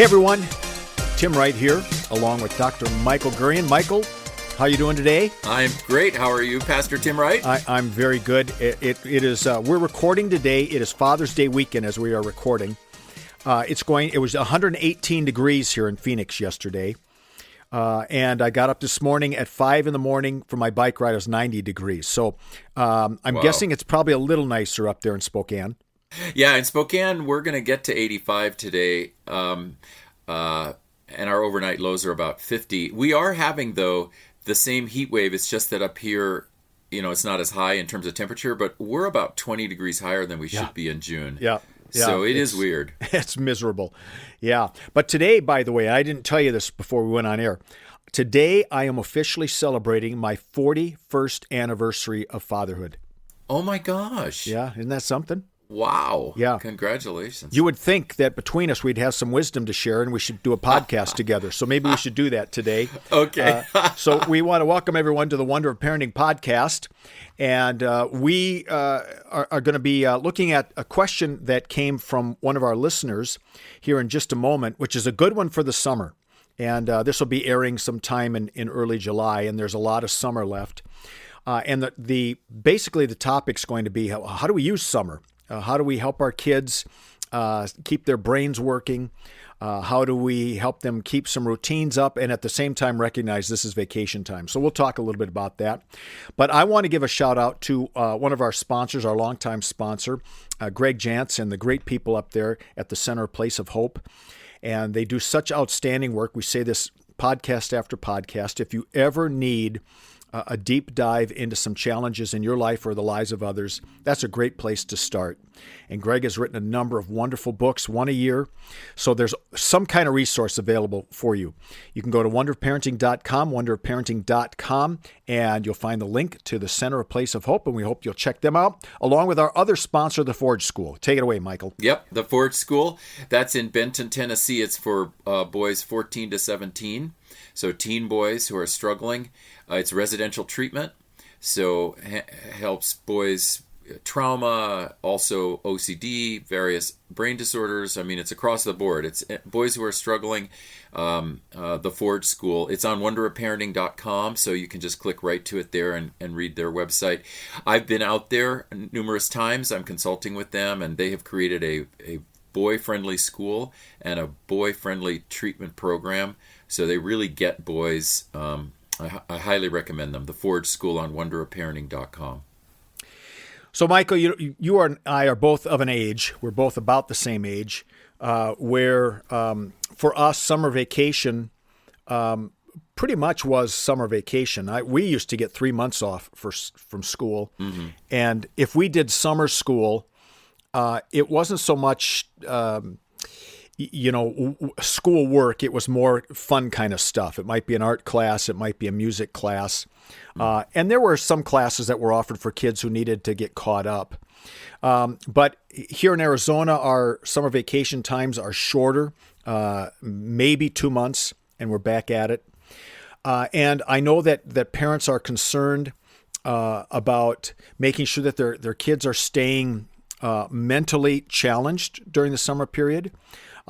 Hey everyone, Tim Wright here, along with Dr. Michael Gurian. Michael, how you doing today? I'm great. How are you, Pastor Tim Wright? I, am very good. It, it, it is. Uh, we're recording today. It is Father's Day weekend as we are recording. Uh, it's going. It was 118 degrees here in Phoenix yesterday, uh, and I got up this morning at five in the morning for my bike ride. It was 90 degrees. So um, I'm wow. guessing it's probably a little nicer up there in Spokane. Yeah, in Spokane, we're going to get to 85 today. Um, uh, and our overnight lows are about 50. We are having, though, the same heat wave. It's just that up here, you know, it's not as high in terms of temperature, but we're about 20 degrees higher than we yeah. should be in June. Yeah. Yeah, so it is weird. It's miserable. Yeah. But today, by the way, I didn't tell you this before we went on air. Today, I am officially celebrating my 41st anniversary of fatherhood. Oh my gosh. Yeah. Isn't that something? Wow. Yeah. Congratulations. You would think that between us we'd have some wisdom to share and we should do a podcast together. So maybe we should do that today. Okay. uh, so we want to welcome everyone to the Wonder of Parenting podcast. And uh, we uh, are, are going to be uh, looking at a question that came from one of our listeners here in just a moment, which is a good one for the summer. And uh, this will be airing sometime in, in early July, and there's a lot of summer left. Uh, and the, the basically the topic's going to be how, how do we use summer? Uh, how do we help our kids uh, keep their brains working? Uh, how do we help them keep some routines up and at the same time recognize this is vacation time? So we'll talk a little bit about that. But I want to give a shout out to uh, one of our sponsors, our longtime sponsor, uh, Greg Jantz, and the great people up there at the Center Place of Hope. And they do such outstanding work. We say this podcast after podcast. If you ever need a deep dive into some challenges in your life or the lives of others, that's a great place to start. And Greg has written a number of wonderful books, one a year. So there's some kind of resource available for you. You can go to wonderofparenting.com, wonderofparenting.com, and you'll find the link to the Center of Place of Hope. And we hope you'll check them out, along with our other sponsor, the Forge School. Take it away, Michael. Yep, the Forge School. That's in Benton, Tennessee. It's for uh, boys 14 to 17. So teen boys who are struggling. Uh, it's residential treatment, so ha- helps boys uh, trauma, also OCD, various brain disorders. I mean, it's across the board. It's uh, boys who are struggling. Um, uh, the Forge School. It's on wonderofparenting.com, so you can just click right to it there and, and read their website. I've been out there numerous times. I'm consulting with them, and they have created a, a boy friendly school and a boy friendly treatment program. So they really get boys. Um, I, I highly recommend them. The Forge School on wonderofparenting.com. So, Michael, you, you and I are both of an age. We're both about the same age. Uh, where um, for us, summer vacation um, pretty much was summer vacation. I, we used to get three months off for, from school, mm-hmm. and if we did summer school, uh, it wasn't so much. Um, you know, school work, it was more fun kind of stuff. It might be an art class, it might be a music class. Uh, and there were some classes that were offered for kids who needed to get caught up. Um, but here in Arizona, our summer vacation times are shorter, uh, maybe two months, and we're back at it. Uh, and I know that, that parents are concerned uh, about making sure that their, their kids are staying uh, mentally challenged during the summer period.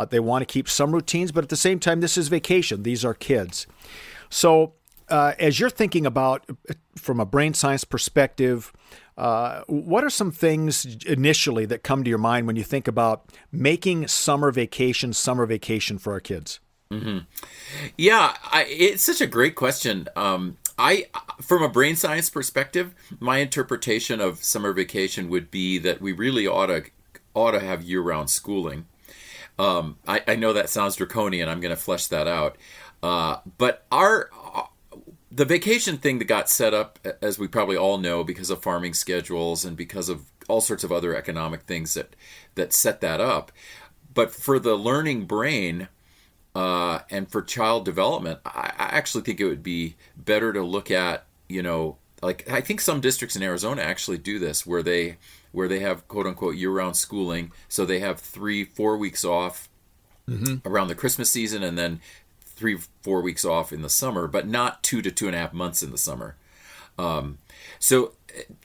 Uh, they want to keep some routines, but at the same time, this is vacation. These are kids. So, uh, as you're thinking about uh, from a brain science perspective, uh, what are some things initially that come to your mind when you think about making summer vacation summer vacation for our kids? Mm-hmm. Yeah, I, it's such a great question. Um, I, from a brain science perspective, my interpretation of summer vacation would be that we really ought to ought to have year round schooling. Um, I, I, know that sounds draconian. I'm going to flesh that out. Uh, but our uh, the vacation thing that got set up, as we probably all know, because of farming schedules and because of all sorts of other economic things that that set that up. But for the learning brain uh, and for child development, I, I actually think it would be better to look at you know like I think some districts in Arizona actually do this where they where they have quote unquote year round schooling. So they have three, four weeks off mm-hmm. around the Christmas season and then three, four weeks off in the summer, but not two to two and a half months in the summer. Um, so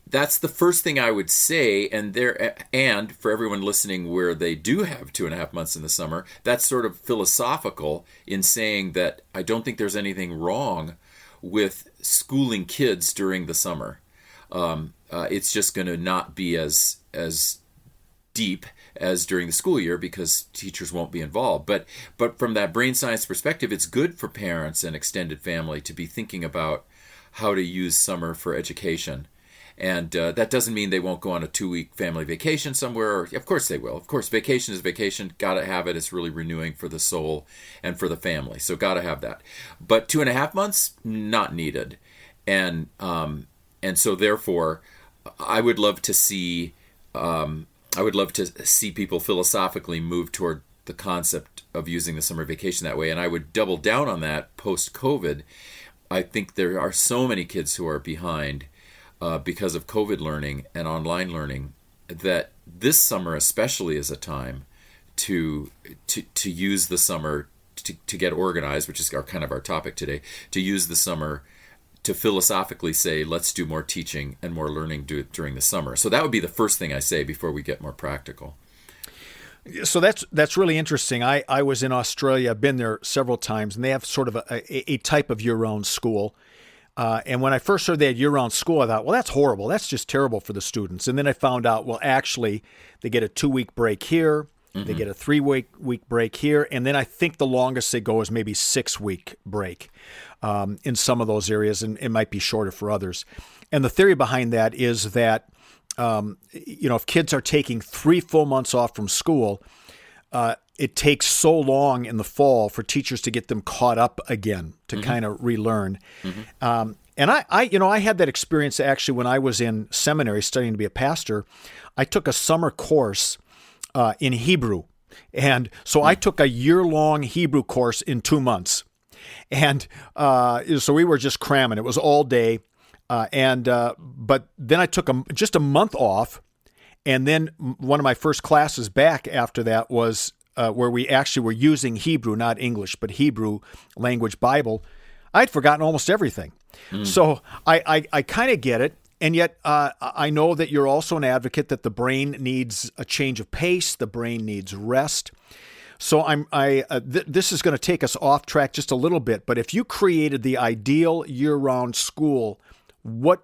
that's the first thing I would say. And there, and for everyone listening, where they do have two and a half months in the summer, that's sort of philosophical in saying that I don't think there's anything wrong with schooling kids during the summer. Um, uh, it's just going to not be as as deep as during the school year because teachers won't be involved. But but from that brain science perspective, it's good for parents and extended family to be thinking about how to use summer for education. And uh, that doesn't mean they won't go on a two week family vacation somewhere. Of course, they will. Of course, vacation is vacation. Got to have it. It's really renewing for the soul and for the family. So, got to have that. But two and a half months, not needed. And, um, and so, therefore, I would love to see. Um, I would love to see people philosophically move toward the concept of using the summer vacation that way. And I would double down on that post COVID. I think there are so many kids who are behind uh, because of COVID learning and online learning that this summer especially is a time to to to use the summer to, to get organized, which is our kind of our topic today, to use the summer to philosophically say, let's do more teaching and more learning do, during the summer. So that would be the first thing I say before we get more practical. So that's that's really interesting. I, I was in Australia, I've been there several times, and they have sort of a, a, a type of your own school. Uh, and when I first heard they had year round school, I thought, well, that's horrible. That's just terrible for the students. And then I found out, well, actually, they get a two week break here, mm-hmm. they get a three week week break here, and then I think the longest they go is maybe six week break um, in some of those areas, and it might be shorter for others. And the theory behind that is that um, you know if kids are taking three full months off from school, uh, it takes so long in the fall for teachers to get them caught up again to mm-hmm. kind of relearn. Mm-hmm. Um, and I, I, you know, I had that experience actually when I was in seminary studying to be a pastor. I took a summer course uh, in Hebrew. And so I mm. took a year long Hebrew course in two months. And uh, so we were just cramming. It was all day. Uh, and uh, but then I took a, just a month off, and then one of my first classes back after that was uh, where we actually were using Hebrew, not English, but Hebrew language Bible. I'd forgotten almost everything, mm. so I I, I kind of get it. And yet, uh, I know that you're also an advocate that the brain needs a change of pace. The brain needs rest. So I'm I uh, th- this is going to take us off track just a little bit, but if you created the ideal year-round school, what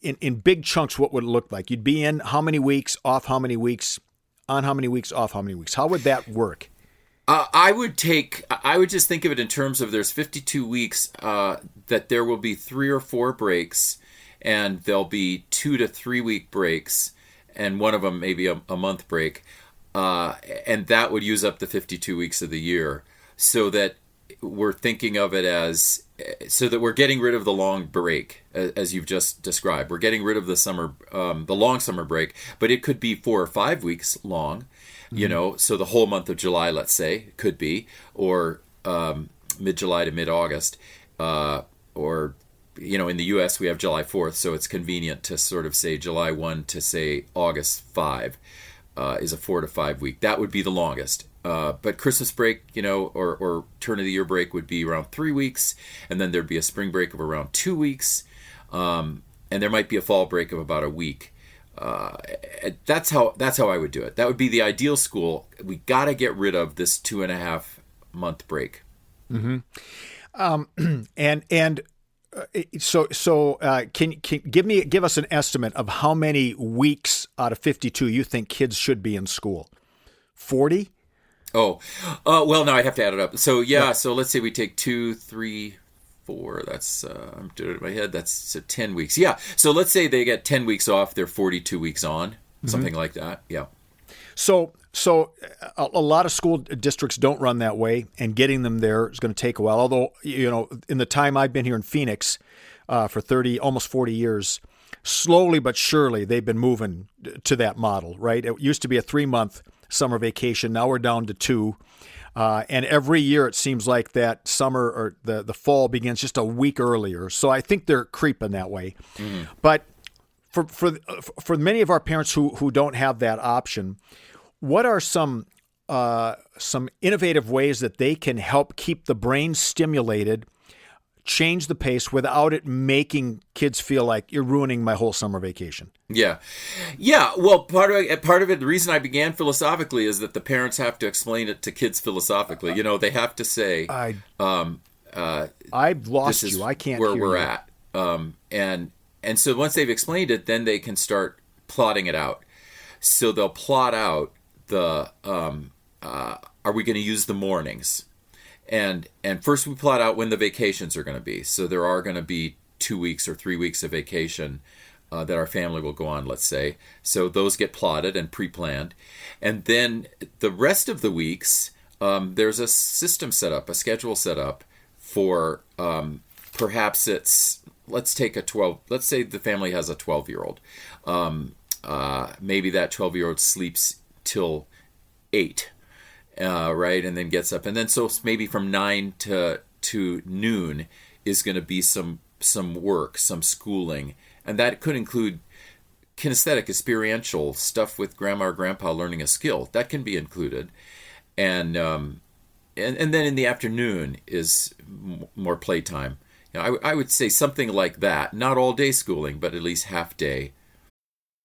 in in big chunks what would it look like? You'd be in how many weeks, off how many weeks, on how many weeks, off how many weeks? How would that work? Uh, I would take. I would just think of it in terms of there's 52 weeks. Uh, that there will be three or four breaks, and there'll be two to three week breaks, and one of them maybe a, a month break uh, and that would use up the 52 weeks of the year so that we're thinking of it as so that we're getting rid of the long break as you've just described we're getting rid of the summer um, the long summer break but it could be four or five weeks long mm-hmm. you know so the whole month of july let's say could be or um, mid-july to mid-august uh, or you know in the us we have july 4th so it's convenient to sort of say july 1 to say august 5 uh, is a four to five week. That would be the longest. Uh, but Christmas break, you know, or, or turn of the year break would be around three weeks, and then there'd be a spring break of around two weeks, um, and there might be a fall break of about a week. Uh, that's how that's how I would do it. That would be the ideal school. We got to get rid of this two and a half month break. Mm-hmm. Um, and and uh, so so uh, can can give me give us an estimate of how many weeks out of 52 you think kids should be in school 40 oh uh, well now I'd have to add it up so yeah, yeah. so let's say we take two three four that's uh, i'm doing it in my head that's so 10 weeks yeah so let's say they get 10 weeks off they're 42 weeks on mm-hmm. something like that yeah so so a, a, lot of school districts don't run that way, and getting them there is going to take a while. Although you know, in the time I've been here in Phoenix uh, for thirty, almost forty years, slowly but surely they've been moving to that model. Right? It used to be a three month summer vacation. Now we're down to two. Uh, and every year it seems like that summer or the, the fall begins just a week earlier. So I think they're creeping that way. Mm. But for, for, for many of our parents who, who don't have that option, what are some uh, some innovative ways that they can help keep the brain stimulated change the pace without it making kids feel like you're ruining my whole summer vacation. Yeah, yeah. Well, part of it, part of it, the reason I began philosophically is that the parents have to explain it to kids philosophically. You know, they have to say, I, um, uh, I've lost this is you. I can't where we're you. at. Um, and and so once they've explained it, then they can start plotting it out. So they'll plot out the um, uh, are we going to use the mornings, and and first we plot out when the vacations are going to be. So there are going to be two weeks or three weeks of vacation. Uh, that our family will go on, let's say. So those get plotted and pre planned. And then the rest of the weeks, um, there's a system set up, a schedule set up for um, perhaps it's let's take a 12 let's say the family has a 12 year old um, uh, maybe that 12 year old sleeps till 8 uh, right and then gets up and then so maybe from 9 to to noon is going to be some some work some schooling and that could include kinesthetic experiential stuff with grandma or grandpa learning a skill that can be included and um, and, and then in the afternoon is m- more playtime. You know, I, I would say something like that. Not all day schooling, but at least half day.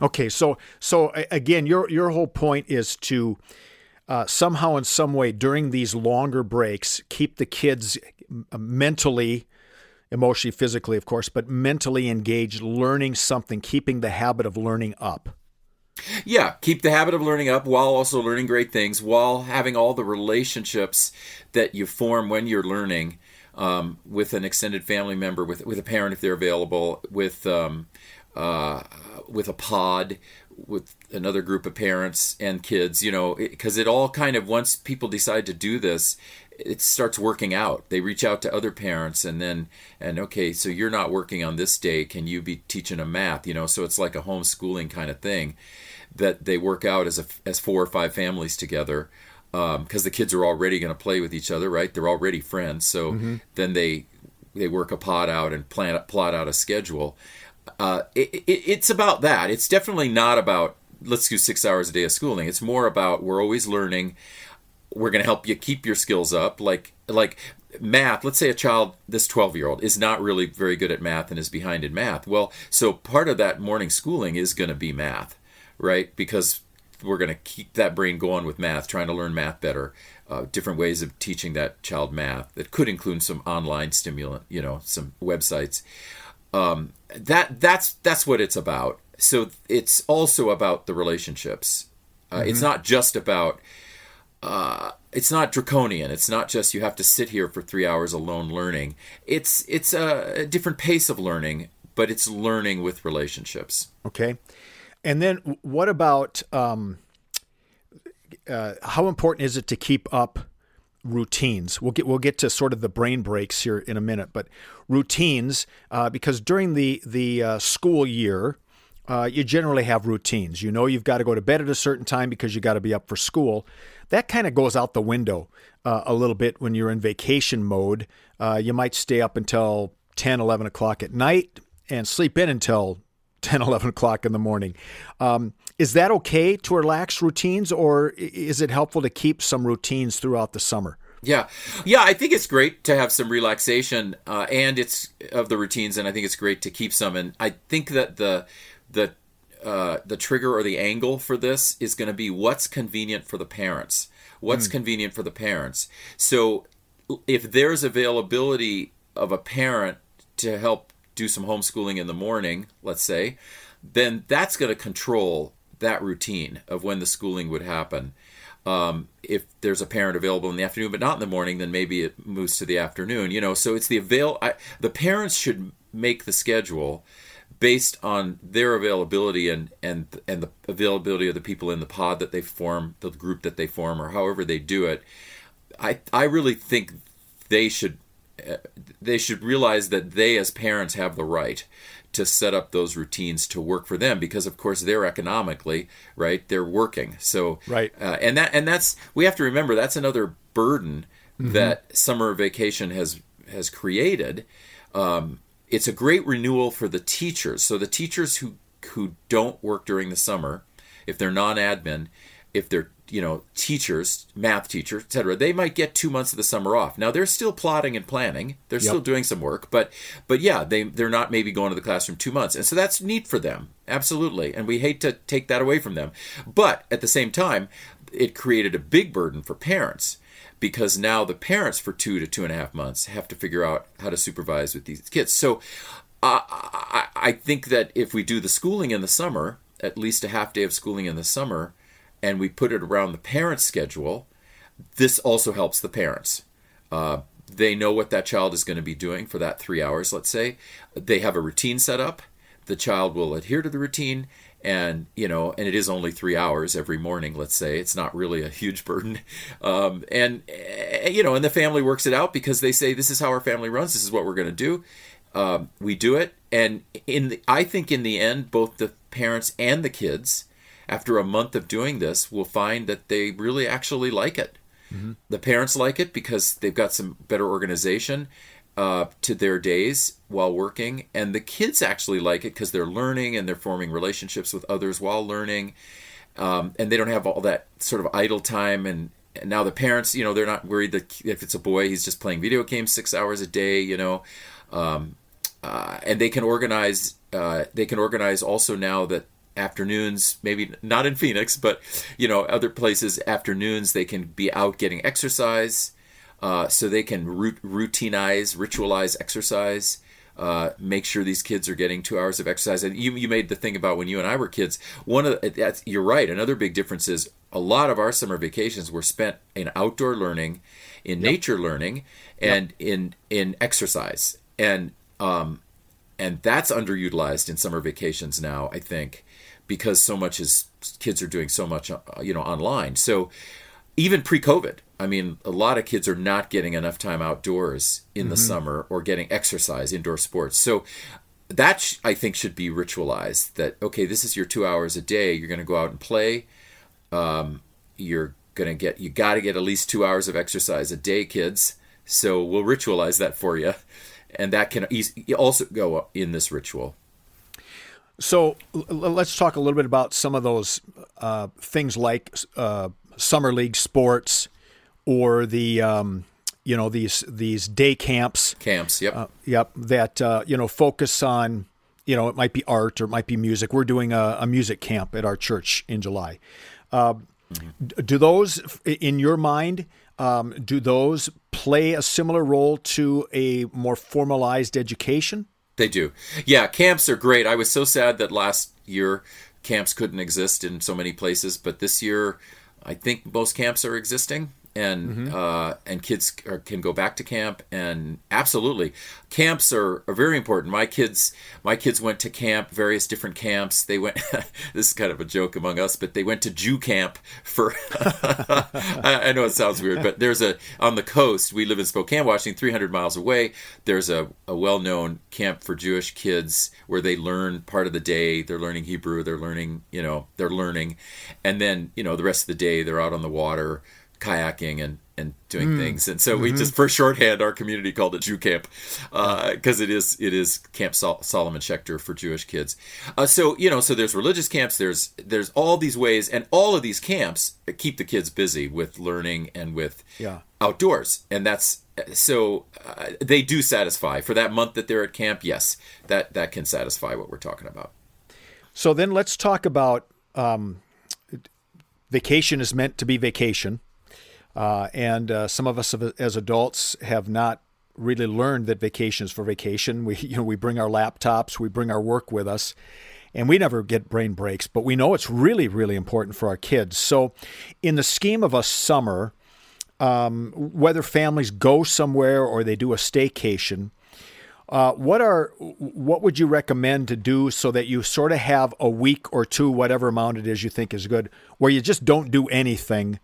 Okay, so so again, your your whole point is to uh, somehow, in some way, during these longer breaks, keep the kids uh, mentally, emotionally, physically, of course, but mentally engaged, learning something, keeping the habit of learning up. Yeah, keep the habit of learning up while also learning great things, while having all the relationships that you form when you're learning um, with an extended family member, with with a parent if they're available, with um, uh, with a pod, with another group of parents and kids. You know, because it, it all kind of once people decide to do this, it starts working out. They reach out to other parents and then and okay, so you're not working on this day. Can you be teaching a math? You know, so it's like a homeschooling kind of thing that they work out as a as four or five families together because um, the kids are already going to play with each other, right? They're already friends, so mm-hmm. then they they work a pod out and plan plot out a schedule. Uh, it, it, it's about that. It's definitely not about let's do six hours a day of schooling. It's more about we're always learning. We're going to help you keep your skills up, like like math. Let's say a child, this twelve year old, is not really very good at math and is behind in math. Well, so part of that morning schooling is going to be math, right? Because we're going to keep that brain going with math, trying to learn math better. Uh, different ways of teaching that child math that could include some online stimulant, you know, some websites. Um, that that's that's what it's about. So it's also about the relationships. Uh, mm-hmm. It's not just about. Uh, it's not draconian. It's not just you have to sit here for three hours alone learning. It's it's a, a different pace of learning, but it's learning with relationships. Okay. And then what about um, uh, how important is it to keep up routines? We'll get we'll get to sort of the brain breaks here in a minute, but routines uh, because during the the uh, school year. Uh, you generally have routines. You know you've got to go to bed at a certain time because you got to be up for school. That kind of goes out the window uh, a little bit when you're in vacation mode. Uh, you might stay up until 10, 11 o'clock at night and sleep in until 10, 11 o'clock in the morning. Um, is that okay to relax routines, or is it helpful to keep some routines throughout the summer? Yeah, yeah, I think it's great to have some relaxation, uh, and it's of the routines, and I think it's great to keep some. And I think that the the uh, the trigger or the angle for this is going to be what's convenient for the parents. What's mm. convenient for the parents. So if there's availability of a parent to help do some homeschooling in the morning, let's say, then that's going to control that routine of when the schooling would happen. Um, if there's a parent available in the afternoon but not in the morning, then maybe it moves to the afternoon. You know, so it's the avail. I, the parents should make the schedule based on their availability and and and the availability of the people in the pod that they form, the group that they form, or however they do it. I I really think they should they should realize that they as parents have the right to set up those routines to work for them because of course they're economically right they're working. So right. uh, and that and that's we have to remember that's another burden mm-hmm. that summer vacation has has created. Um, it's a great renewal for the teachers. So the teachers who who don't work during the summer if they're non-admin if they're you know teachers math teachers etc they might get two months of the summer off. Now they're still plotting and planning. They're yep. still doing some work but but yeah they they're not maybe going to the classroom two months. And so that's neat for them. Absolutely. And we hate to take that away from them. But at the same time it created a big burden for parents because now the parents for two to two and a half months have to figure out how to supervise with these kids. So uh, I, I think that if we do the schooling in the summer at least a half day of schooling in the summer and we put it around the parents' schedule, this also helps the parents. Uh, they know what that child is going to be doing for that three hours, let's say. They have a routine set up. The child will adhere to the routine, and you know, and it is only three hours every morning. Let's say it's not really a huge burden, um, and eh, you know, and the family works it out because they say this is how our family runs. This is what we're going to do. Um, we do it, and in the, I think in the end, both the parents and the kids after a month of doing this, they will find that they really actually like it. Mm-hmm. The parents like it because they've got some better organization uh, to their days while working, and the kids actually like it because they're learning and they're forming relationships with others while learning, um, and they don't have all that sort of idle time. And, and, now the parents, you know, they're not worried that if it's a boy, he's just playing video games six hours a day, you know, um, uh, and they can organize. Uh, they can organize also now that afternoons maybe not in phoenix but you know other places afternoons they can be out getting exercise uh, so they can routinize ritualize exercise uh, make sure these kids are getting two hours of exercise. And you, you made the thing about when you and i were kids. One of the, that's you're right. Another big difference is a lot of our summer vacations were spent in outdoor learning in yep. nature learning and yep. in in exercise. And um and that's underutilized in summer vacations now i think because so much is kids are doing so much uh, you know online. So even pre-covid i mean a lot of kids are not getting enough time outdoors in mm-hmm. the summer or getting exercise indoor sports. So that sh- i think should be ritualized that okay this is your two hours a day. You're going to go out and play. Um, you're going to get you got to get at least two hours of exercise a day kids. So we'll ritualize that for you and that can also go in this ritual so l- let's talk a little bit about some of those uh, things like uh, summer league sports or the um, you know these these day camps. Camps, yep, uh, yep. That uh, you know focus on you know it might be art or it might be music. We're doing a, a music camp at our church in July. Mm-hmm. Do those, in your mind, um, do those play a similar role to a more formalized education? They do. Yeah, camps are great. I was so sad that last year camps couldn't exist in so many places, but this year I think most camps are existing and mm-hmm. uh, and kids are, can go back to camp and absolutely camps are, are very important. My kids my kids went to camp various different camps. They went this is kind of a joke among us but they went to jew camp for I, I, know it sounds weird but there's a on the coast we live in spokane washington 300 miles away. There's a, a well-known camp for jewish kids where they learn part of the day. They're learning hebrew. They're learning you know they're learning. And then you know the rest of the day they're out on the water kayaking and and doing mm. things. And so mm-hmm. we just for shorthand, our community called it Jew Camp because uh, it is it is Camp Sol- Solomon Schechter for Jewish kids. Uh, so you know, so there's religious camps. There's there's all these ways, and all of these camps keep the kids busy with learning and with yeah. outdoors, and that's so uh, they do satisfy for that month that they're at camp. Yes, that that can satisfy what we're talking about. So then let's talk about um, vacation is meant to be vacation uh, and uh, some of us as adults have not really learned that vacation is for vacation. We, you know, we bring our laptops, we bring our work with us, and we never get brain breaks, but we know it's really, really important for our kids. So, in the scheme of a summer, um, whether families go somewhere or they do a staycation, uh, what are what would you recommend to do so that you sort of have a week or two, whatever amount it is you think is good, where you just don't do anything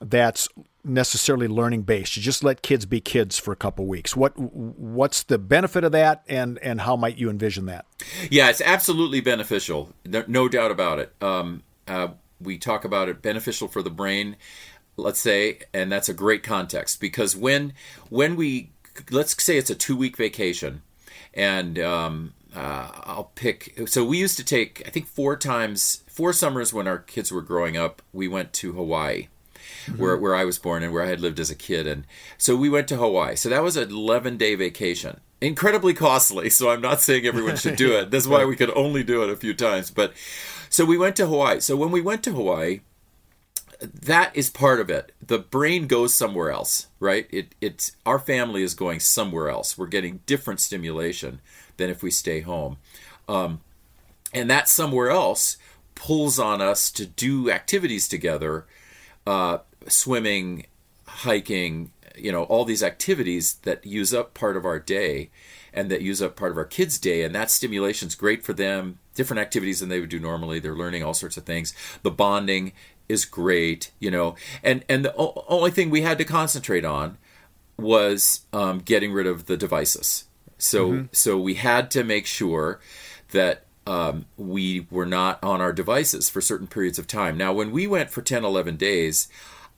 that's necessarily learning based. You just let kids be kids for a couple weeks. What what's the benefit of that, and and how might you envision that? Yeah, it's absolutely beneficial, no, doubt about it. Um, uh, we talk about it beneficial for the brain, let's say, and that's a great context because when when we let's say it's a two week vacation, and um, uh, I'll pick. So we used to take, I think, four times, four summers when our kids were growing up. We went to Hawaii, mm-hmm. where where I was born and where I had lived as a kid, and so we went to Hawaii. So that was an eleven day vacation, incredibly costly. So I'm not saying everyone should do it. That's why we could only do it a few times. But so we went to Hawaii. So when we went to Hawaii, that is part of it. The brain goes somewhere else, right? It it's our family is going somewhere else. We're getting different stimulation than if we stay home. Um, and that somewhere else pulls on us to do activities together, uh, swimming, hiking, you know, all these activities that use up part of our day and that use up part of our kids' day. And that stimulation is great for them, different activities than they would do normally. They're learning all sorts of things. The bonding is great, you know. And, and the only thing we had to concentrate on was um, getting rid of the devices so mm-hmm. so we had to make sure that um, we were not on our devices for certain periods of time. Now, when we went for 10, 11 days,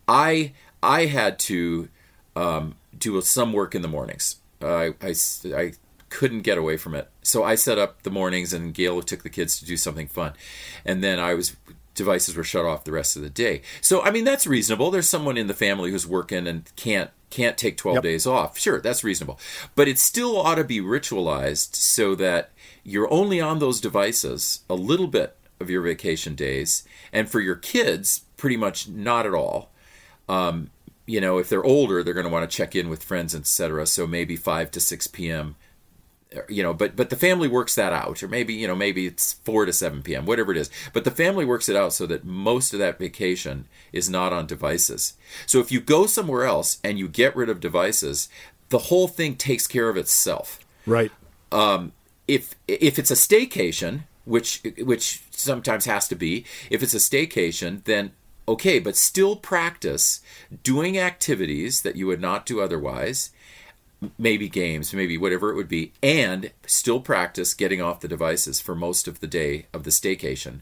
I I had to um, do some work in the mornings. Uh, I, I, I couldn't get away from it. So I set up the mornings and Gail took the kids to do something fun. And then I was devices were shut off the rest of the day. So I mean that's reasonable. There's someone in the family who's working and can't can't take 12 yep. days off. Sure, that's reasonable. But it still ought to be ritualized so that you're only on those devices a little bit of your vacation days and for your kids pretty much not at all. Um, you know, if they're older, they're going to want to check in with friends, etc. So maybe 5 to 6 p.m you know but but the family works that out or maybe you know maybe it's 4 to 7 p.m whatever it is but the family works it out so that most of that vacation is not on devices so if you go somewhere else and you get rid of devices the whole thing takes care of itself right um, if if it's a staycation which which sometimes has to be if it's a staycation then okay but still practice doing activities that you would not do otherwise maybe games, maybe whatever it would be, and still practice getting off the devices for most of the day of the staycation.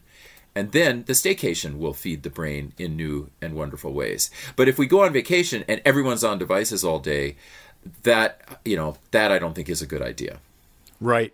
And then the staycation will feed the brain in new and wonderful ways. But if we go on vacation and everyone's on devices all day, that, you know, that I don't think is a good idea. Right.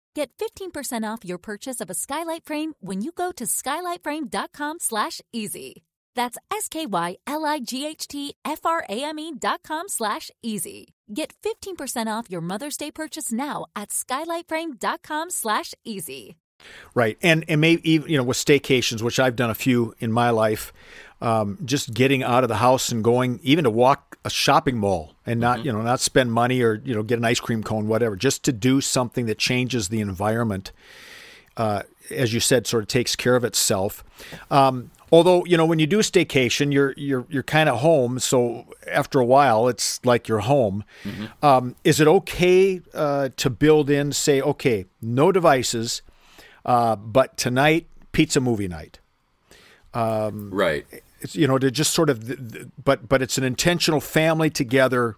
get 15% off your purchase of a skylight frame when you go to skylightframe.com slash easy. That's S-K-Y-L-I-G-H-T-F-R-A-M-E dot com slash easy. Get 15% off your Mother's Day purchase now at skylightframe.com slash easy. Right. And, and maybe, even, you know, with staycations, which I've done a few in my life, um, just getting out of the house and going even to walk a shopping mall and not mm-hmm. you know not spend money or you know get an ice cream cone whatever just to do something that changes the environment uh, as you said sort of takes care of itself. Um, although you know when you do staycation you're you're you're kind of home. So after a while it's like you're home. Mm-hmm. um, is it okay uh, to build in say okay no devices uh, but tonight pizza movie night? Um, right it's, you know, to just sort of, but but it's an intentional family together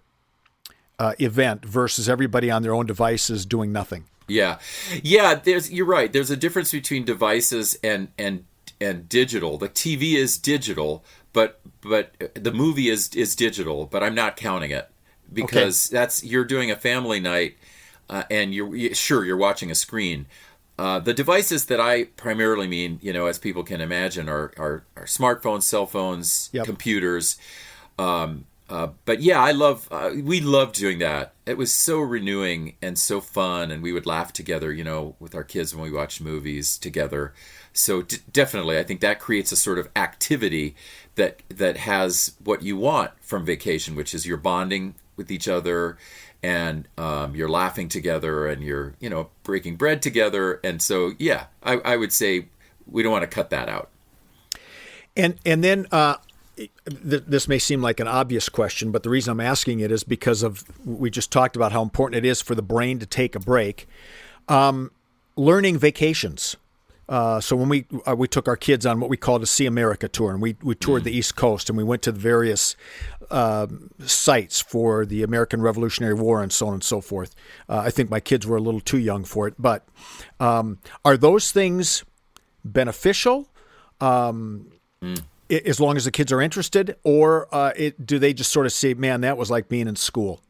uh, event versus everybody on their own devices doing nothing. Yeah, yeah. There's you're right. There's a difference between devices and and and digital. The TV is digital, but but the movie is is digital. But I'm not counting it because okay. that's you're doing a family night, uh, and you're sure you're watching a screen. Uh, the devices that I primarily mean, you know, as people can imagine, are are, are smartphones, cell phones, yep. computers, um, uh, but yeah, I love. Uh, we loved doing that. It was so renewing and so fun, and we would laugh together. You know, with our kids when we watched movies together. So d- definitely, I think that creates a sort of activity that that has what you want from vacation, which is you're bonding with each other, and um, you're laughing together, and you're you know breaking bread together. And so, yeah, I, I would say we don't want to cut that out. And and then uh, this may seem like an obvious question, but the reason I'm asking it is because of we just talked about how important it is for the brain to take a break. Um, learning vacations. Uh, so when we uh, we took our kids on what we called a See America tour, and we we toured mm. the East Coast, and we went to the various uh, sites for the American Revolutionary War and so on and so forth. Uh, I think my kids were a little too young for it, but um, are those things beneficial? Um, mm as long as the kids are interested, or uh, it, do they just sort of say, "Man, that was like being in school"?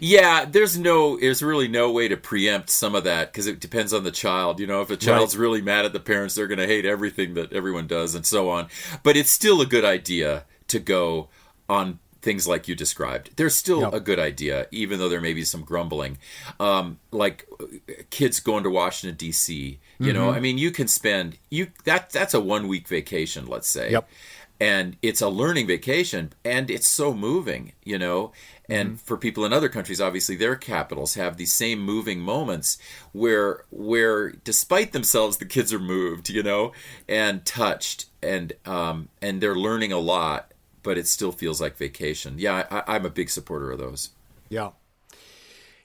Yeah, there's no, there's really no way to preempt some of that because it depends on the child. You know, if a child's right. really mad at the parents, they're going to hate everything that everyone does and so on. But it's still a good idea to go on things like you described. They're still yep. a good idea, even though there may be some grumbling. Um, like kids going to Washington D.C. You mm-hmm. know, I mean, you can spend you that that's a one week vacation, let's say. Yep. And it's a learning vacation, and it's so moving, you know. And mm-hmm. for people in other countries, obviously their capitals have these same moving moments where where despite themselves the kids are moved, you know, and touched and um and they're learning a lot but it still feels like vacation. Yeah, I, I'm a big supporter of those. Yeah.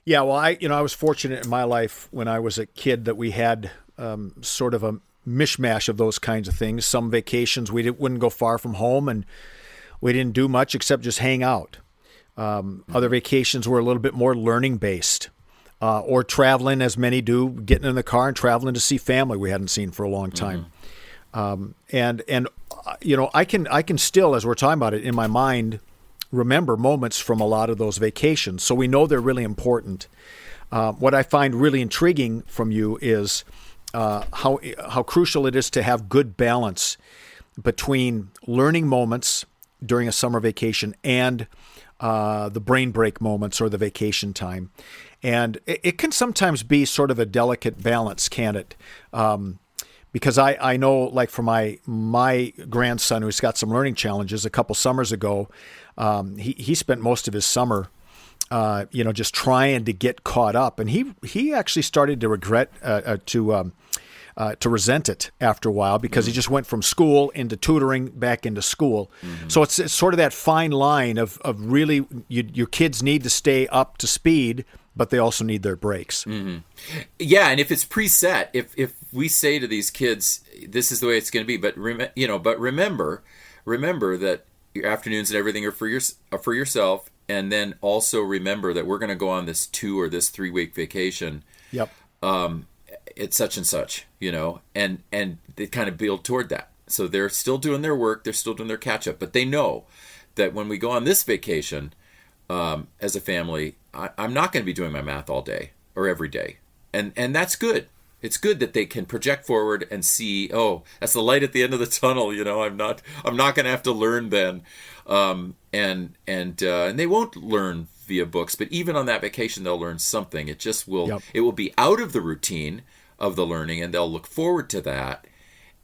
Yeah, well, I you know I was fortunate in my life when I was a kid that we had um, sort of a mishmash of those kinds of things. Some vacations we wouldn't go far from home, and we didn't do much except just hang out. Um, mm-hmm. Other vacations were a little bit more learning based, uh, or traveling, as many do, getting in the car and traveling to see family we hadn't seen for a long time. Mm-hmm. Um, and and you know, I can I can still, as we're talking about it, in my mind, remember moments from a lot of those vacations. So we know they're really important. Uh, what I find really intriguing from you is uh, how how crucial it is to have good balance between learning moments during a summer vacation and uh, the brain break moments or the vacation time. And it, it, can sometimes be sort of a delicate balance, can it? Um, because I, I know like for my my grandson who's got some learning challenges a couple summers ago um, he, he spent most of his summer uh, you know just trying to get caught up and he he actually started to regret uh, uh, to um, uh, to resent it after a while because mm-hmm. he just went from school into tutoring back into school. Mm-hmm. So it's, it's, sort of that fine line of, of really you, your kids need to stay up to speed, but they also need their breaks. Mm-hmm. Yeah, and if it's preset, if if we say to these kids, "This is the way it's going to be," but rem- you know, but remember, remember that your afternoons and everything are for your are for yourself, and then also remember that we're going to go on this two or this three week vacation. Yep. Um, it's such and such, you know, and and they kind of build toward that. So they're still doing their work, they're still doing their catch up, but they know that when we go on this vacation um, as a family, I, I'm not going to be doing my math all day or every day, and and that's good. It's good that they can project forward and see, oh, that's the light at the end of the tunnel. You know, I'm not I'm not going to have to learn then, um, and and uh, and they won't learn via books, but even on that vacation, they'll learn something. It just will yep. it will be out of the routine of the learning, and they'll look forward to that.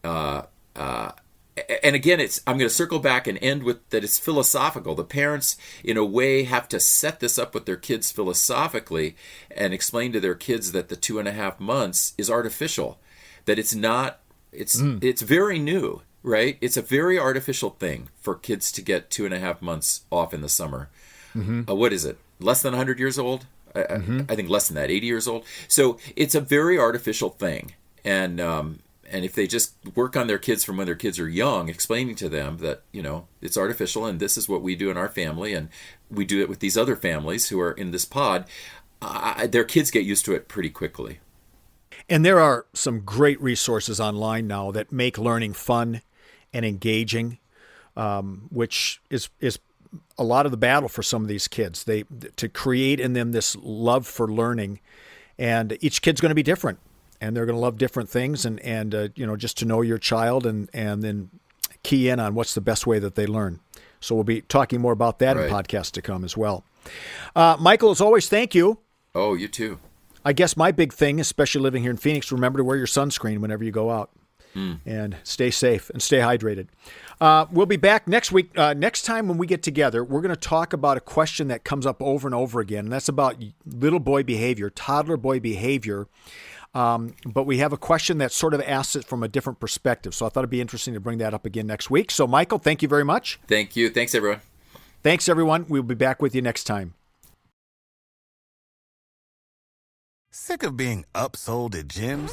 Uh, uh, and again, it's I'm going to circle back and end with that it's philosophical. The parents, in a way, have to set this up with their kids philosophically and explain to their kids that the two and a half months is artificial, that it's not. It's mm. it's very new, right? It's a very artificial thing for kids to get two and a half months off in the summer. Mm-hmm. Uh, what is it? Less than 100 years old? I, mm-hmm. I, think less than that, 80 years old. So it's a very artificial thing, and um, and if they just work on their kids from when their kids are young, explaining to them that you know it's artificial and this is what we do in our family, and we do it with these other families who are in this pod, their kids get used to it pretty quickly. And there are some great resources online now that make learning fun and engaging, um, which is is a lot of the battle for some of these kids. They to create in them this love for learning, and each kid's going to be different and they're going to love different things and and uh, you know just to know your child and and then key in on what's the best way that they learn. So we'll be talking more about that Right. in podcasts to come as well. Uh, Michael, as always, thank you. Oh, you too. I guess my big thing, especially living here in Phoenix, remember to wear your sunscreen whenever you go out. And stay safe and stay hydrated. Uh, we'll be back next week. Uh, next time when we get together, we're going to talk about a question that comes up over and over again, and that's about little boy behavior, toddler boy behavior. Um, but we have a question that sort of asks it from a different perspective. So I thought it'd be interesting to bring that up again next week. So, Michael, thank you very much. Thank you. Thanks, everyone. Thanks, everyone. We'll be back with you next time. Sick of being upsold at gyms?